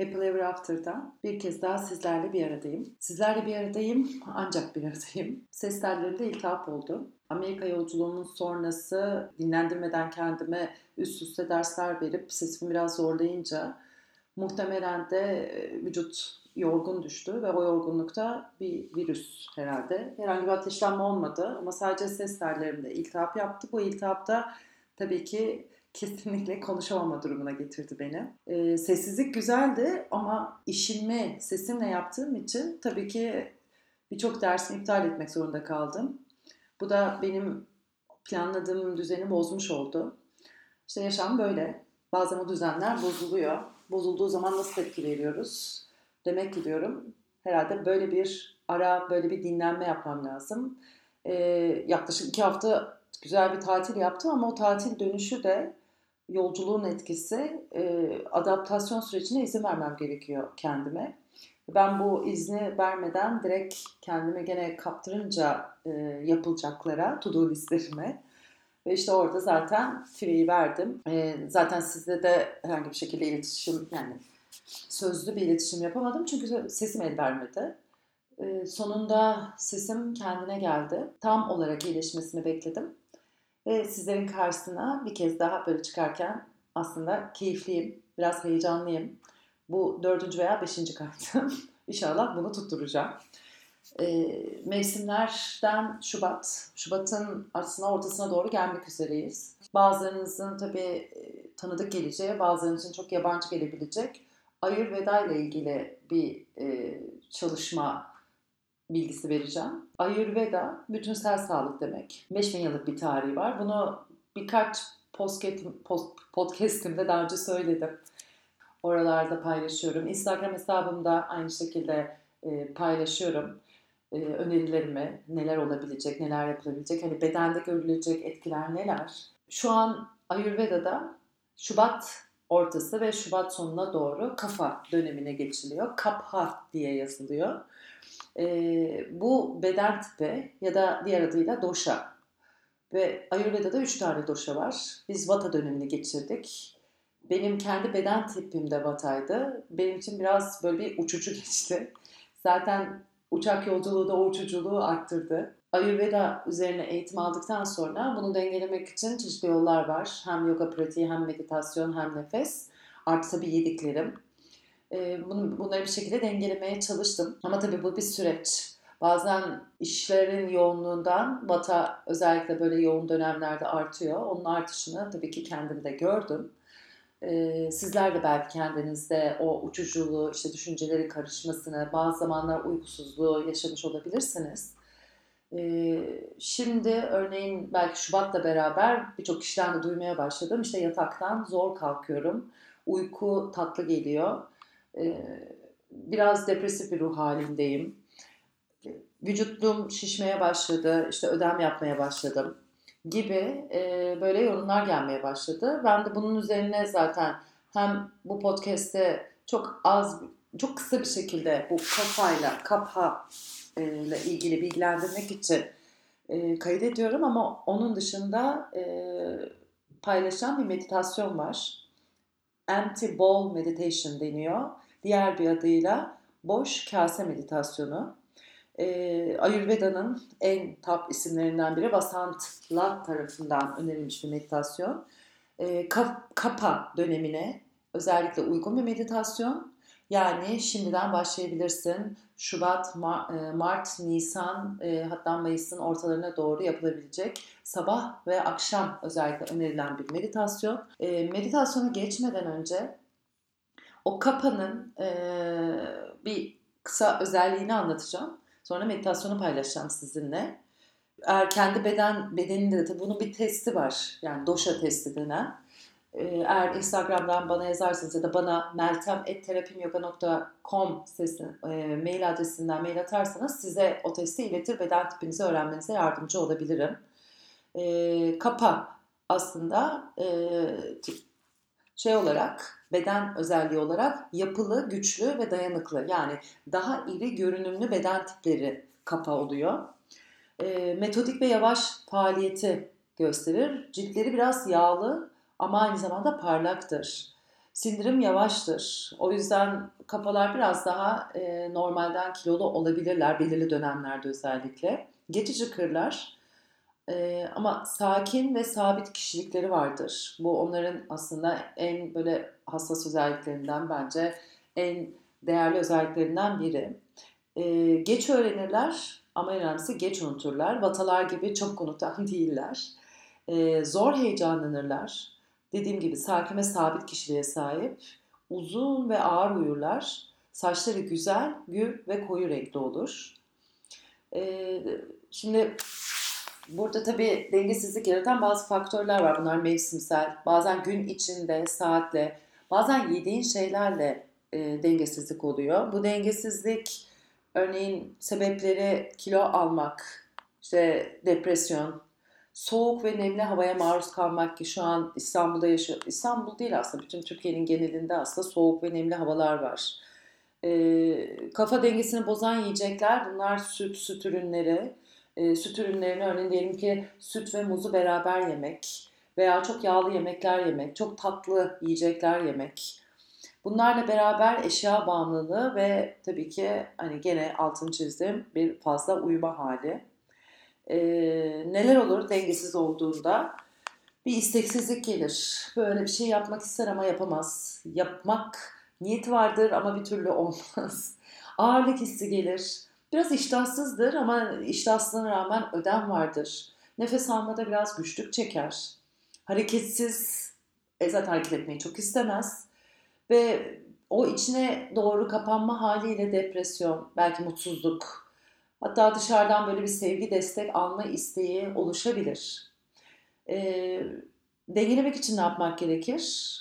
Happy Ever After'dan bir kez daha sizlerle bir aradayım. Sizlerle bir aradayım ancak bir aradayım. Ses tellerimde iltihap oldu. Amerika yolculuğunun sonrası dinlendirmeden kendime üst üste dersler verip sesimi biraz zorlayınca muhtemelen de e, vücut yorgun düştü ve o yorgunlukta bir virüs herhalde. Herhangi bir ateşlenme olmadı ama sadece ses tellerimde iltihap yaptı. Bu iltihapta tabii ki kesinlikle konuşamama durumuna getirdi beni. E, sessizlik güzeldi ama işimi sesimle yaptığım için tabii ki birçok dersimi iptal etmek zorunda kaldım. Bu da benim planladığım düzeni bozmuş oldu. İşte yaşam böyle. Bazen o düzenler bozuluyor. Bozulduğu zaman nasıl tepki veriyoruz? Demek ki diyorum herhalde böyle bir ara, böyle bir dinlenme yapmam lazım. Ee, yaklaşık iki hafta güzel bir tatil yaptım ama o tatil dönüşü de yolculuğun etkisi e, adaptasyon sürecine izin vermem gerekiyor kendime. Ben bu izni vermeden direkt kendime gene kaptırınca e, yapılacaklara, to-do listlerime ve işte orada zaten free'yi verdim. E, zaten sizle de herhangi bir şekilde iletişim yani sözlü bir iletişim yapamadım çünkü sesim el vermedi. E, sonunda sesim kendine geldi. Tam olarak iyileşmesini bekledim. Ve sizlerin karşısına bir kez daha böyle çıkarken aslında keyifliyim, biraz heyecanlıyım. Bu dördüncü veya beşinci kartım. İnşallah bunu tutturacağım. E, mevsimlerden Şubat. Şubat'ın aslında ortasına doğru gelmek üzereyiz. Bazılarınızın tabii e, tanıdık geleceği, bazılarınızın çok yabancı gelebilecek Ayurveda ile ilgili bir e, çalışma bilgisi vereceğim. Ayurveda bütünsel sağlık demek. 5000 yıllık bir tarihi var. Bunu birkaç podcastimde daha önce söyledim. Oralarda paylaşıyorum. Instagram hesabımda aynı şekilde e, paylaşıyorum e, önerilerimi, neler olabilecek, neler yapılabilecek, hani bedende görülecek etkiler neler. Şu an Ayurveda'da Şubat ortası ve Şubat sonuna doğru kafa dönemine geçiliyor. Kapha diye yazılıyor. E, bu beden tipi ya da diğer adıyla doşa. Ve Ayurveda'da üç tane doşa var. Biz Vata dönemini geçirdik. Benim kendi beden tipim de Vata'ydı. Benim için biraz böyle bir uçucu geçti. Zaten uçak yolculuğu da uçuculuğu arttırdı. Ayurveda üzerine eğitim aldıktan sonra bunu dengelemek için çeşitli yollar var. Hem yoga pratiği, hem meditasyon, hem nefes. Artı tabii yediklerim. Bunları bir şekilde dengelemeye çalıştım. Ama tabii bu bir süreç. Bazen işlerin yoğunluğundan bata özellikle böyle yoğun dönemlerde artıyor. Onun artışını tabii ki kendimde gördüm. Ee, sizler de belki kendinizde o uçuculuğu, işte düşüncelerin karışmasını, bazı zamanlar uykusuzluğu yaşamış olabilirsiniz. Şimdi örneğin belki Şubat'la beraber birçok kişiden de duymaya başladım. İşte yataktan zor kalkıyorum. Uyku tatlı geliyor. Ee, biraz depresif bir ruh halindeyim. Vücudum şişmeye başladı. İşte ödem yapmaya başladım gibi e, böyle yorumlar gelmeye başladı. Ben de bunun üzerine zaten hem bu podcast'te çok az, çok kısa bir şekilde bu kafayla, kapha e, ile ilgili bilgilendirmek için e, kaydediyorum ama onun dışında e, paylaşan bir meditasyon var. Empty Bowl Meditation deniyor. Diğer bir adıyla boş kase meditasyonu e, Ayurveda'nın en top isimlerinden biri Vasant Lat tarafından önerilmiş bir meditasyon. E, kapa dönemine özellikle uygun bir meditasyon. Yani şimdiden başlayabilirsin. Şubat, Mart, Nisan e, hatta Mayıs'ın ortalarına doğru yapılabilecek sabah ve akşam özellikle önerilen bir meditasyon. E, meditasyona geçmeden önce o kapanın e, bir kısa özelliğini anlatacağım. Sonra meditasyonu paylaşacağım sizinle. Eğer kendi beden bedeninde de bunun bir testi var. Yani doşa testi denen. Ee, eğer Instagram'dan bana yazarsanız ya da bana meltem.terapimyoga.com e, mail adresinden mail atarsanız size o testi iletir beden tipinizi öğrenmenize yardımcı olabilirim. E, kapa aslında e, şey olarak beden özelliği olarak yapılı, güçlü ve dayanıklı. Yani daha iri görünümlü beden tipleri kafa oluyor. E, metodik ve yavaş faaliyeti gösterir. Ciltleri biraz yağlı ama aynı zamanda parlaktır. sindirim yavaştır. O yüzden kafalar biraz daha e, normalden kilolu olabilirler belirli dönemlerde özellikle. Geçici kırlar e, ama sakin ve sabit kişilikleri vardır. Bu onların aslında en böyle hassas özelliklerinden bence en değerli özelliklerinden biri. E, geç öğrenirler ama en önemlisi geç unuturlar. Vatalar gibi çok unutan değiller. E, zor heyecanlanırlar. Dediğim gibi sakin ve sabit kişiliğe sahip. Uzun ve ağır uyurlar. Saçları güzel, gür ve koyu renkli olur. E, şimdi burada tabii dengesizlik yaratan bazı faktörler var. Bunlar mevsimsel. Bazen gün içinde, saatle, bazen yediğin şeylerle e, dengesizlik oluyor. Bu dengesizlik örneğin sebepleri kilo almak, işte depresyon, soğuk ve nemli havaya maruz kalmak ki şu an İstanbul'da yaşıyor. İstanbul değil aslında bütün Türkiye'nin genelinde aslında soğuk ve nemli havalar var. E, kafa dengesini bozan yiyecekler bunlar süt, süt ürünleri. E, süt ürünlerini örneğin diyelim ki süt ve muzu beraber yemek veya çok yağlı yemekler yemek, çok tatlı yiyecekler yemek. Bunlarla beraber eşya bağımlılığı ve tabii ki hani gene altını çizdim bir fazla uyuma hali e, neler olur dengesiz olduğunda? Bir isteksizlik gelir. Böyle bir şey yapmak ister ama yapamaz. Yapmak niyet vardır ama bir türlü olmaz. Ağırlık hissi gelir. Biraz iştahsızdır ama iştahsızlığına rağmen ödem vardır. Nefes almada biraz güçlük çeker. Hareketsiz, e zaten hareket etmeyi çok istemez. Ve o içine doğru kapanma haliyle depresyon, belki mutsuzluk, Hatta dışarıdan böyle bir sevgi destek alma isteği oluşabilir. E, dengelemek için ne yapmak gerekir?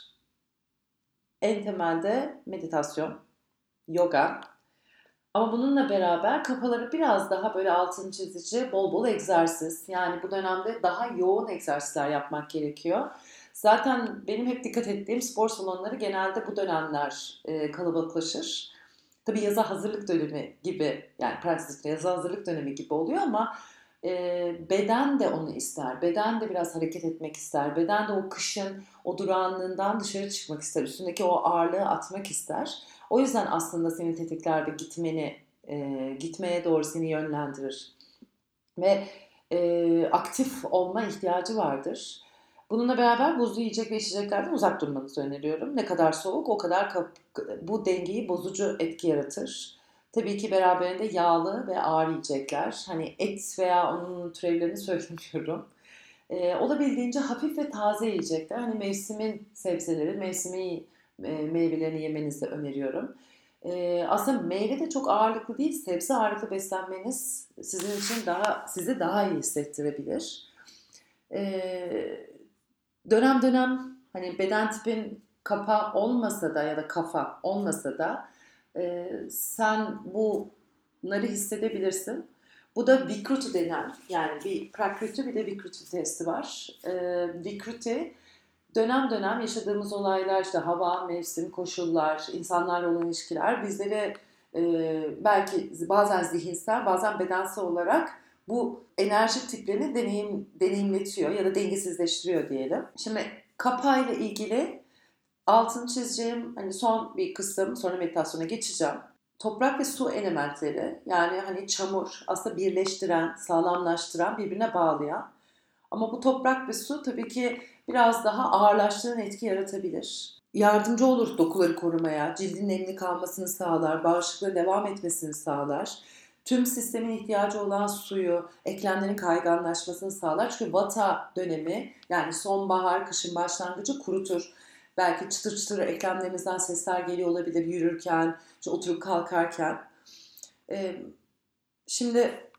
En temelde meditasyon, yoga. Ama bununla beraber kafaları biraz daha böyle altın çizici, bol bol egzersiz. Yani bu dönemde daha yoğun egzersizler yapmak gerekiyor. Zaten benim hep dikkat ettiğim spor salonları genelde bu dönemler e, kalabalıklaşır. Tabii yaza hazırlık dönemi gibi yani pratislikte yaza hazırlık dönemi gibi oluyor ama e, beden de onu ister. Beden de biraz hareket etmek ister. Beden de o kışın o durağanlığından dışarı çıkmak ister. Üstündeki o ağırlığı atmak ister. O yüzden aslında seni tetikler ve gitmeni e, gitmeye doğru seni yönlendirir. Ve e, aktif olma ihtiyacı vardır. Bununla beraber buzlu yiyecek ve içeceklerden uzak durmanızı öneriyorum. Ne kadar soğuk o kadar bu dengeyi bozucu etki yaratır. Tabii ki beraberinde yağlı ve ağır yiyecekler. Hani et veya onun türevlerini söylemiyorum. Ee, olabildiğince hafif ve taze yiyecekler. Hani mevsimin sebzeleri, mevsimin e, meyvelerini yemenizi öneriyorum. Ee, aslında meyve de çok ağırlıklı değil, sebze ağırlıklı beslenmeniz sizin için daha sizi daha iyi hissettirebilir. Ee, dönem dönem hani beden tipin kapa olmasa da ya da kafa olmasa da e, sen bunları hissedebilirsin. Bu da Vikruti denen yani bir Prakriti bir de Vikruti testi var. E, Vikruti dönem dönem yaşadığımız olaylar işte hava, mevsim, koşullar, insanlarla olan ilişkiler bizlere e, belki bazen zihinsel bazen bedensel olarak bu enerji tiplerini deneyim, deneyimletiyor ya da dengesizleştiriyor diyelim. Şimdi kapayla ilgili altını çizeceğim hani son bir kısım sonra meditasyona geçeceğim. Toprak ve su elementleri yani hani çamur aslında birleştiren, sağlamlaştıran, birbirine bağlayan. Ama bu toprak ve su tabii ki biraz daha ağırlaştıran etki yaratabilir. Yardımcı olur dokuları korumaya, cildin nemli kalmasını sağlar, bağışıklığı devam etmesini sağlar tüm sistemin ihtiyacı olan suyu, eklemlerin kayganlaşmasını sağlar. Çünkü vata dönemi yani sonbahar, kışın başlangıcı kurutur. Belki çıtır çıtır eklemlerimizden sesler geliyor olabilir yürürken, işte oturup kalkarken. Ee, şimdi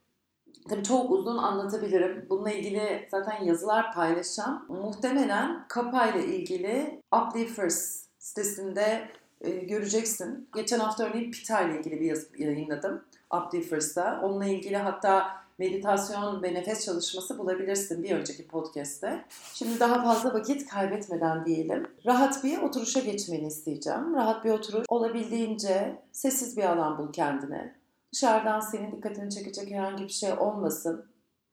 tabii çok uzun anlatabilirim. Bununla ilgili zaten yazılar paylaşacağım. Muhtemelen Kapa ile ilgili Uplifters sitesinde e, göreceksin. Geçen hafta örneğin Pita ile ilgili bir yazı yayınladım. Uplifters'ta. Onunla ilgili hatta meditasyon ve nefes çalışması bulabilirsin bir önceki podcast'te. Şimdi daha fazla vakit kaybetmeden diyelim. Rahat bir oturuşa geçmeni isteyeceğim. Rahat bir oturuş. Olabildiğince sessiz bir alan bul kendine. Dışarıdan senin dikkatini çekecek herhangi bir şey olmasın.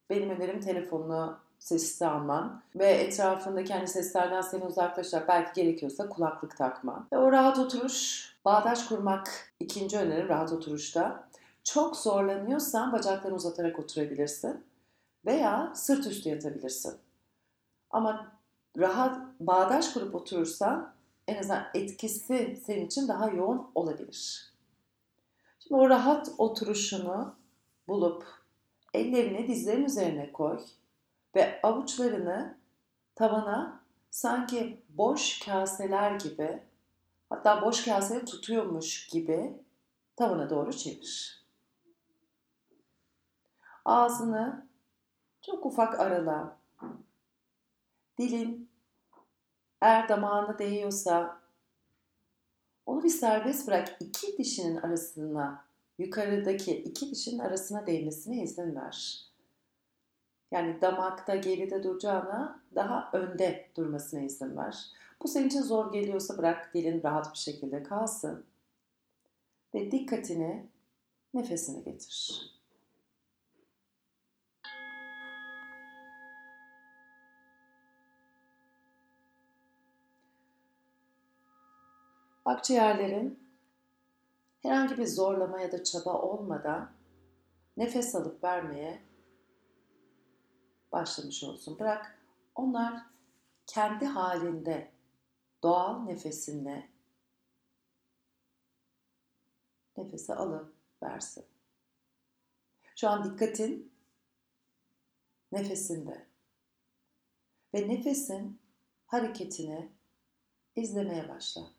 Benim önerim telefonunu sessiz alman ve etrafındaki hani seslerden seni uzaklaşacak belki gerekiyorsa kulaklık takma. Ve o rahat oturuş, bağdaş kurmak ikinci önerim rahat oturuşta. Çok zorlanıyorsan bacaklarını uzatarak oturabilirsin veya sırt üstü yatabilirsin. Ama rahat bağdaş kurup oturursan en azından etkisi senin için daha yoğun olabilir. Şimdi o rahat oturuşunu bulup ellerini dizlerin üzerine koy ve avuçlarını tavana sanki boş kaseler gibi hatta boş kaseyi tutuyormuş gibi tavana doğru çevir. Ağzını çok ufak arala. Dilin eğer damağına değiyorsa onu bir serbest bırak. iki dişinin arasına, yukarıdaki iki dişinin arasına değmesine izin ver. Yani damakta geride duracağına daha önde durmasına izin ver. Bu senin için zor geliyorsa bırak dilin rahat bir şekilde kalsın. Ve dikkatini nefesine getir. Akciğerlerin herhangi bir zorlama ya da çaba olmadan nefes alıp vermeye başlamış olsun. Bırak onlar kendi halinde doğal nefesinle nefesi alıp versin. Şu an dikkatin nefesinde ve nefesin hareketini izlemeye başla.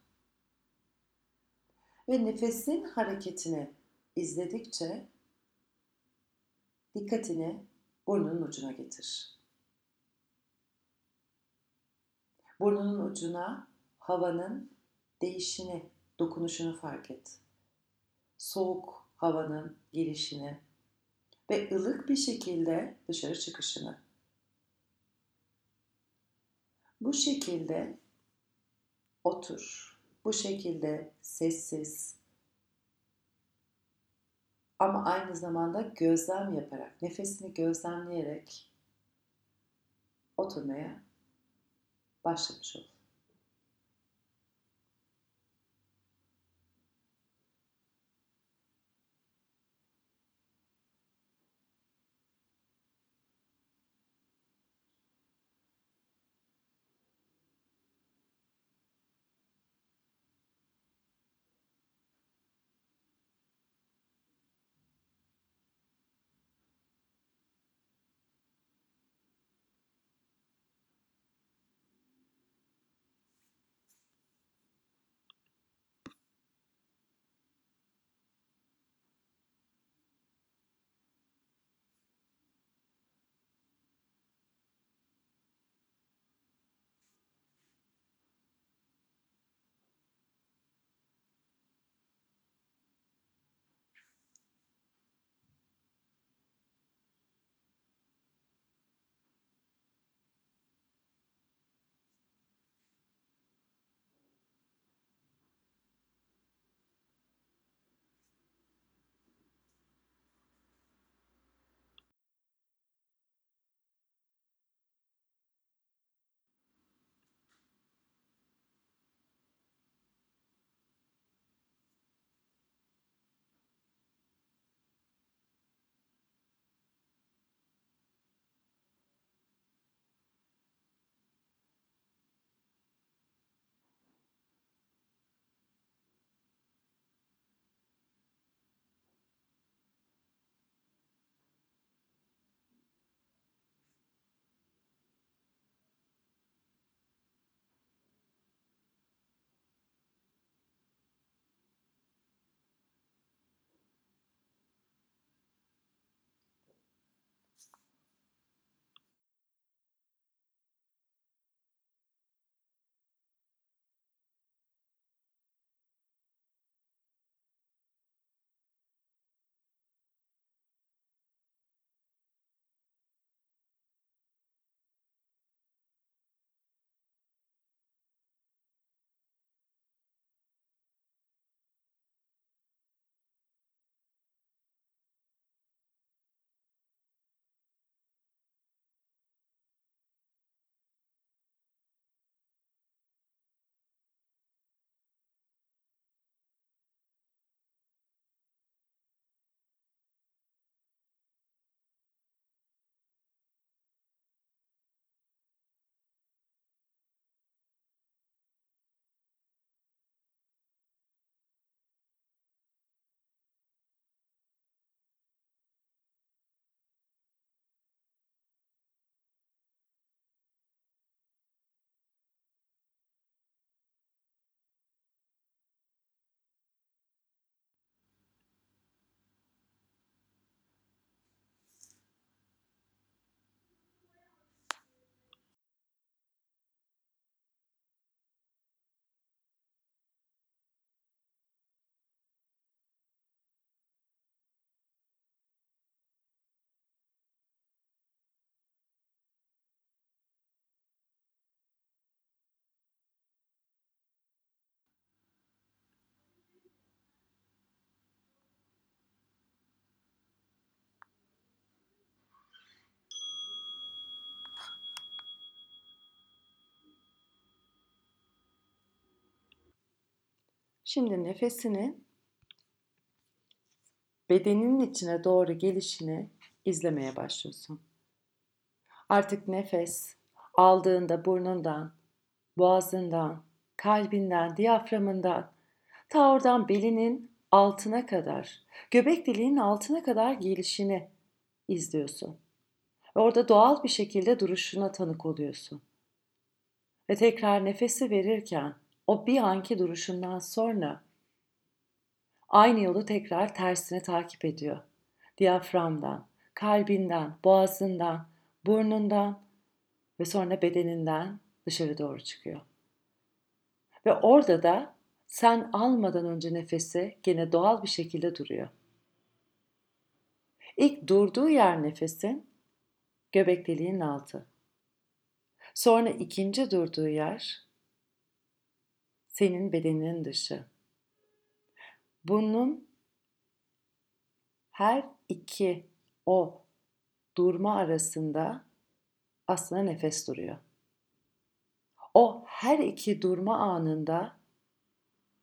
Ve nefesin hareketini izledikçe dikkatini burnunun ucuna getir. Burnunun ucuna havanın değişini, dokunuşunu fark et. Soğuk havanın gelişini ve ılık bir şekilde dışarı çıkışını. Bu şekilde otur. Bu şekilde sessiz ama aynı zamanda gözlem yaparak, nefesini gözlemleyerek oturmaya başlamış olur. Şimdi nefesini bedeninin içine doğru gelişini izlemeye başlıyorsun. Artık nefes aldığında burnundan, boğazından, kalbinden, diyaframından, ta oradan belinin altına kadar, göbek deliğinin altına kadar gelişini izliyorsun. Ve orada doğal bir şekilde duruşuna tanık oluyorsun. Ve tekrar nefesi verirken o bir anki duruşundan sonra aynı yolu tekrar tersine takip ediyor. Diyaframdan, kalbinden, boğazından, burnundan ve sonra bedeninden dışarı doğru çıkıyor. Ve orada da sen almadan önce nefesi gene doğal bir şekilde duruyor. İlk durduğu yer nefesin göbek deliğinin altı. Sonra ikinci durduğu yer senin bedeninin dışı. Bunun her iki o durma arasında aslında nefes duruyor. O her iki durma anında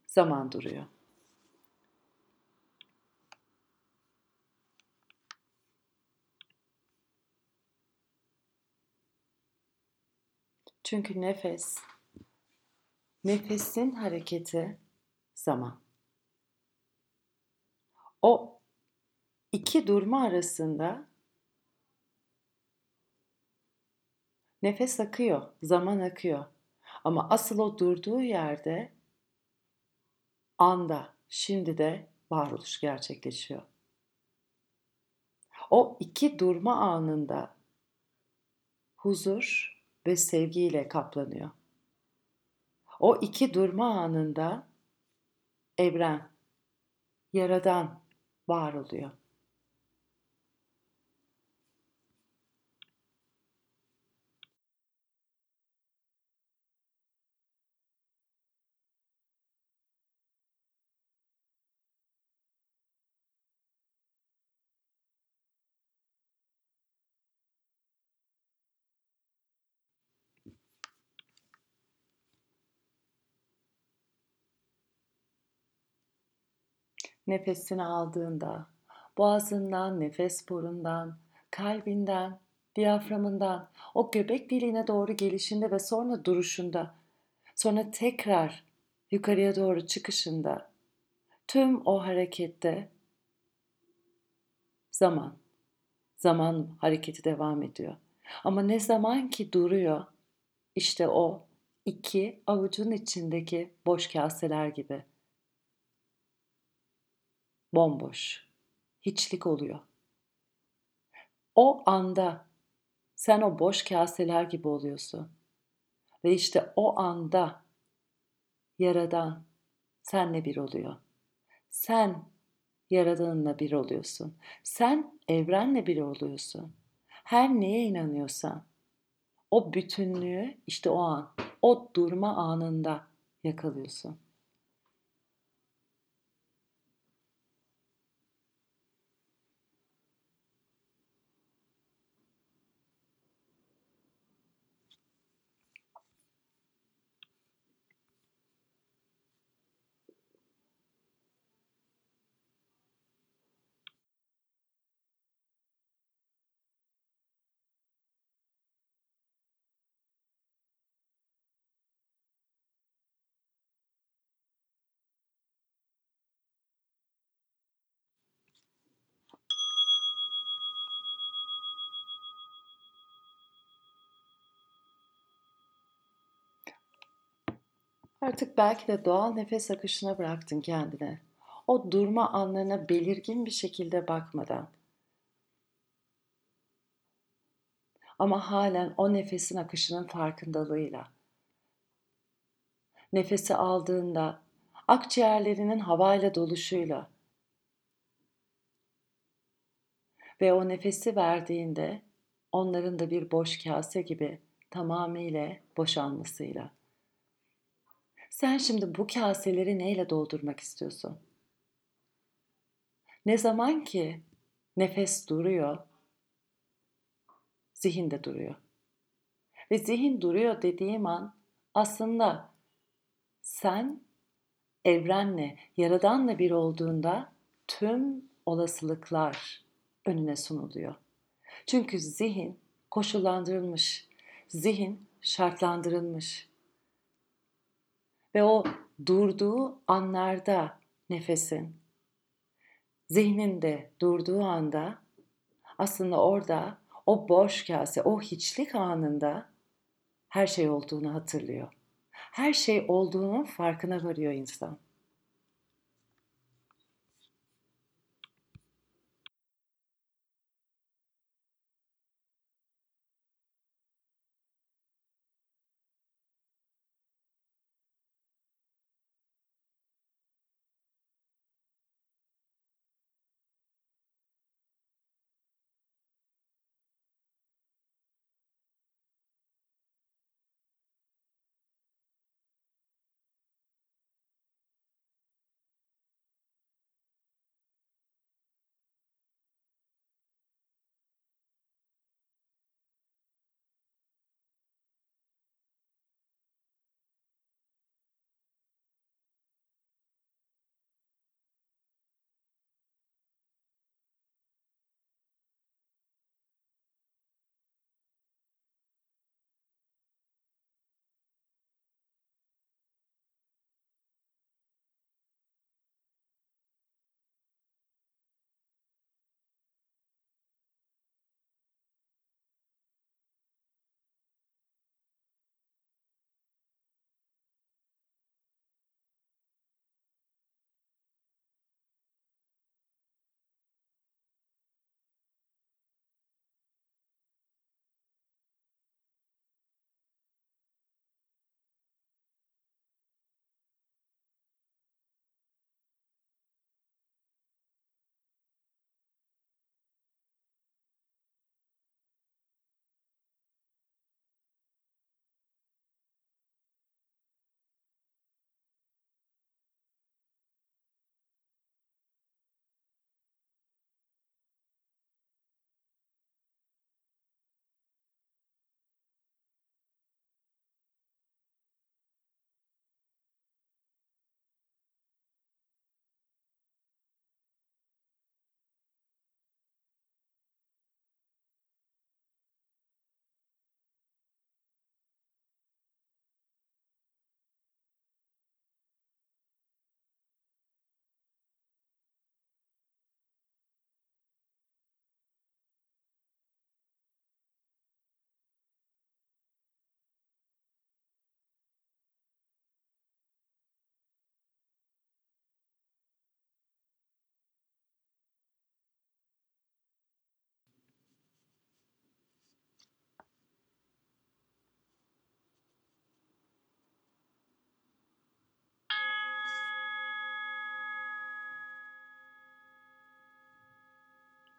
zaman duruyor. Çünkü nefes, nefesin hareketi zaman. O iki durma arasında nefes akıyor, zaman akıyor. Ama asıl o durduğu yerde anda, şimdi de varoluş gerçekleşiyor. O iki durma anında huzur ve sevgiyle kaplanıyor. O iki durma anında evren, yaradan var oluyor. Nefesini aldığında boğazından, nefes borundan, kalbinden, diyaframından, o göbek deliğine doğru gelişinde ve sonra duruşunda, sonra tekrar yukarıya doğru çıkışında, tüm o harekette zaman, zaman hareketi devam ediyor. Ama ne zaman ki duruyor, işte o iki avucun içindeki boş kaseler gibi.'' Bomboş, hiçlik oluyor. O anda sen o boş kaseler gibi oluyorsun. Ve işte o anda Yaradan senle bir oluyor. Sen Yaradanınla bir oluyorsun. Sen evrenle bir oluyorsun. Her neye inanıyorsan o bütünlüğü işte o an, o durma anında yakalıyorsun. Artık belki de doğal nefes akışına bıraktın kendine. O durma anlarına belirgin bir şekilde bakmadan. Ama halen o nefesin akışının farkındalığıyla. Nefesi aldığında akciğerlerinin havayla doluşuyla ve o nefesi verdiğinde onların da bir boş kase gibi tamamıyla boşalmasıyla. Sen şimdi bu kaseleri neyle doldurmak istiyorsun? Ne zaman ki nefes duruyor, zihin de duruyor. Ve zihin duruyor dediğim an aslında sen evrenle, yaradanla bir olduğunda tüm olasılıklar önüne sunuluyor. Çünkü zihin koşullandırılmış, zihin şartlandırılmış. Ve o durduğu anlarda nefesin, zihninde durduğu anda aslında orada o boş kase, o hiçlik anında her şey olduğunu hatırlıyor. Her şey olduğunun farkına varıyor insan.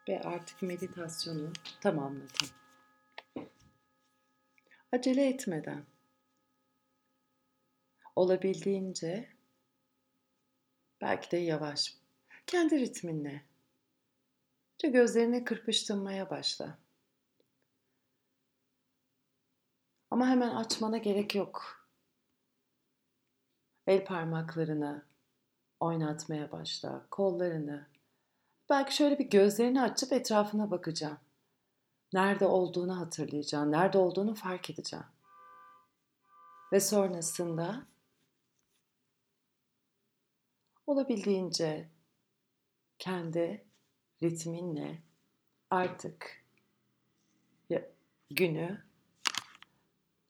Ve artık meditasyonu tamamladım. Acele etmeden, olabildiğince belki de yavaş, kendi ritminle önce gözlerini kırpıştırmaya başla. Ama hemen açmana gerek yok. El parmaklarını oynatmaya başla, kollarını, Belki şöyle bir gözlerini açıp etrafına bakacağım. Nerede olduğunu hatırlayacağım, nerede olduğunu fark edeceğim. Ve sonrasında olabildiğince kendi ritminle artık günü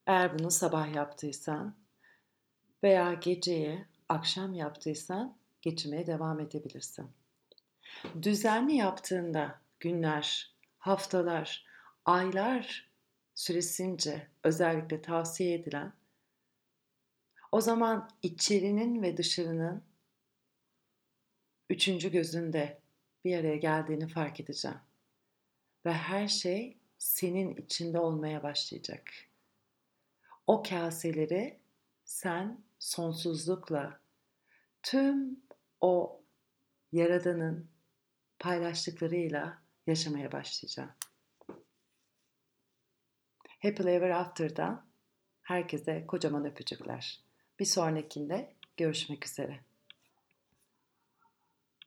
eğer bunu sabah yaptıysan veya geceyi akşam yaptıysan geçirmeye devam edebilirsin düzenli yaptığında günler, haftalar, aylar süresince özellikle tavsiye edilen o zaman içerinin ve dışarının üçüncü gözünde bir araya geldiğini fark edeceğim. Ve her şey senin içinde olmaya başlayacak. O kaseleri sen sonsuzlukla tüm o Yaradan'ın paylaştıklarıyla yaşamaya başlayacağım. Happy Ever After'dan herkese kocaman öpücükler. Bir sonrakinde görüşmek üzere.